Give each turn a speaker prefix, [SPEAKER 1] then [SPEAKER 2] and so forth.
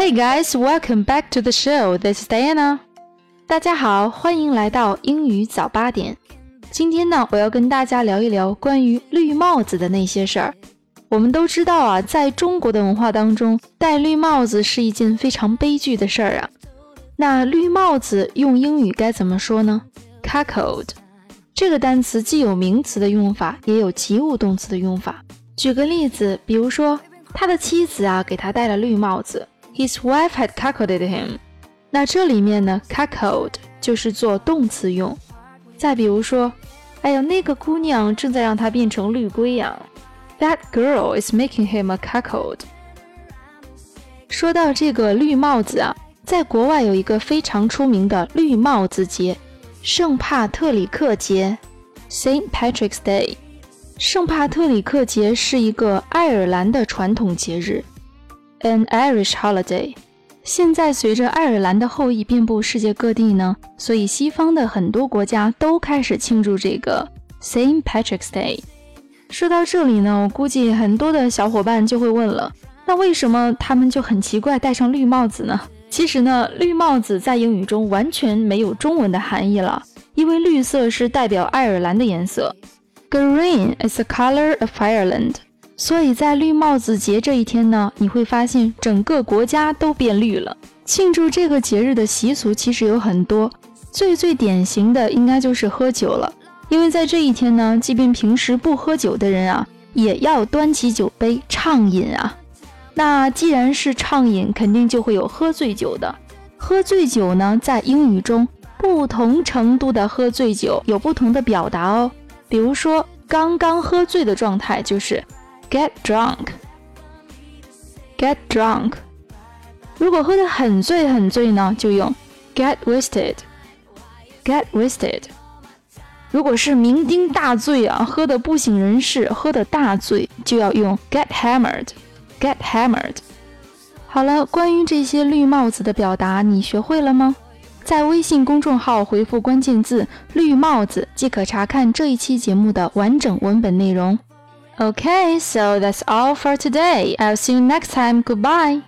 [SPEAKER 1] Hey guys, welcome back to the show. This is Diana. 大家好，欢迎来到英语早八点。今天呢，我要跟大家聊一聊关于绿帽子的那些事儿。我们都知道啊，在中国的文化当中，戴绿帽子是一件非常悲剧的事儿啊。那绿帽子用英语该怎么说呢？Cuckold 这个单词既有名词的用法，也有及物动词的用法。举个例子，比如说他的妻子啊给他戴了绿帽子，His wife had cuckolded him。那这里面呢，cuckold 就是做动词用。再比如说，哎呀，那个姑娘正在让他变成绿龟呀，That girl is making him a cuckold。说到这个绿帽子啊。在国外有一个非常出名的绿帽子节——圣帕特里克节 （Saint Patrick's Day）。圣帕特里克节是一个爱尔兰的传统节日 （an Irish holiday）。现在随着爱尔兰的后裔遍布世界各地呢，所以西方的很多国家都开始庆祝这个 Saint Patrick's Day。说到这里呢，我估计很多的小伙伴就会问了：那为什么他们就很奇怪戴上绿帽子呢？其实呢，绿帽子在英语中完全没有中文的含义了，因为绿色是代表爱尔兰的颜色，Green is the color of Ireland。所以在绿帽子节这一天呢，你会发现整个国家都变绿了。庆祝这个节日的习俗其实有很多，最最典型的应该就是喝酒了，因为在这一天呢，即便平时不喝酒的人啊，也要端起酒杯畅饮啊。那既然是畅饮，肯定就会有喝醉酒的。喝醉酒呢，在英语中不同程度的喝醉酒有不同的表达哦。比如说，刚刚喝醉的状态就是 get drunk，get drunk。如果喝得很醉很醉呢，就用 get wasted，get wasted。如果是酩酊大醉啊，喝得不省人事，喝得大醉，就要用 get hammered。Get hammered。好了，关于这些绿帽子的表达，你学会了吗？在微信公众号回复关键字“绿帽子”，即可查看这一期节目的完整文本内容。Okay, so that's all for today. I'll see you next time. Goodbye.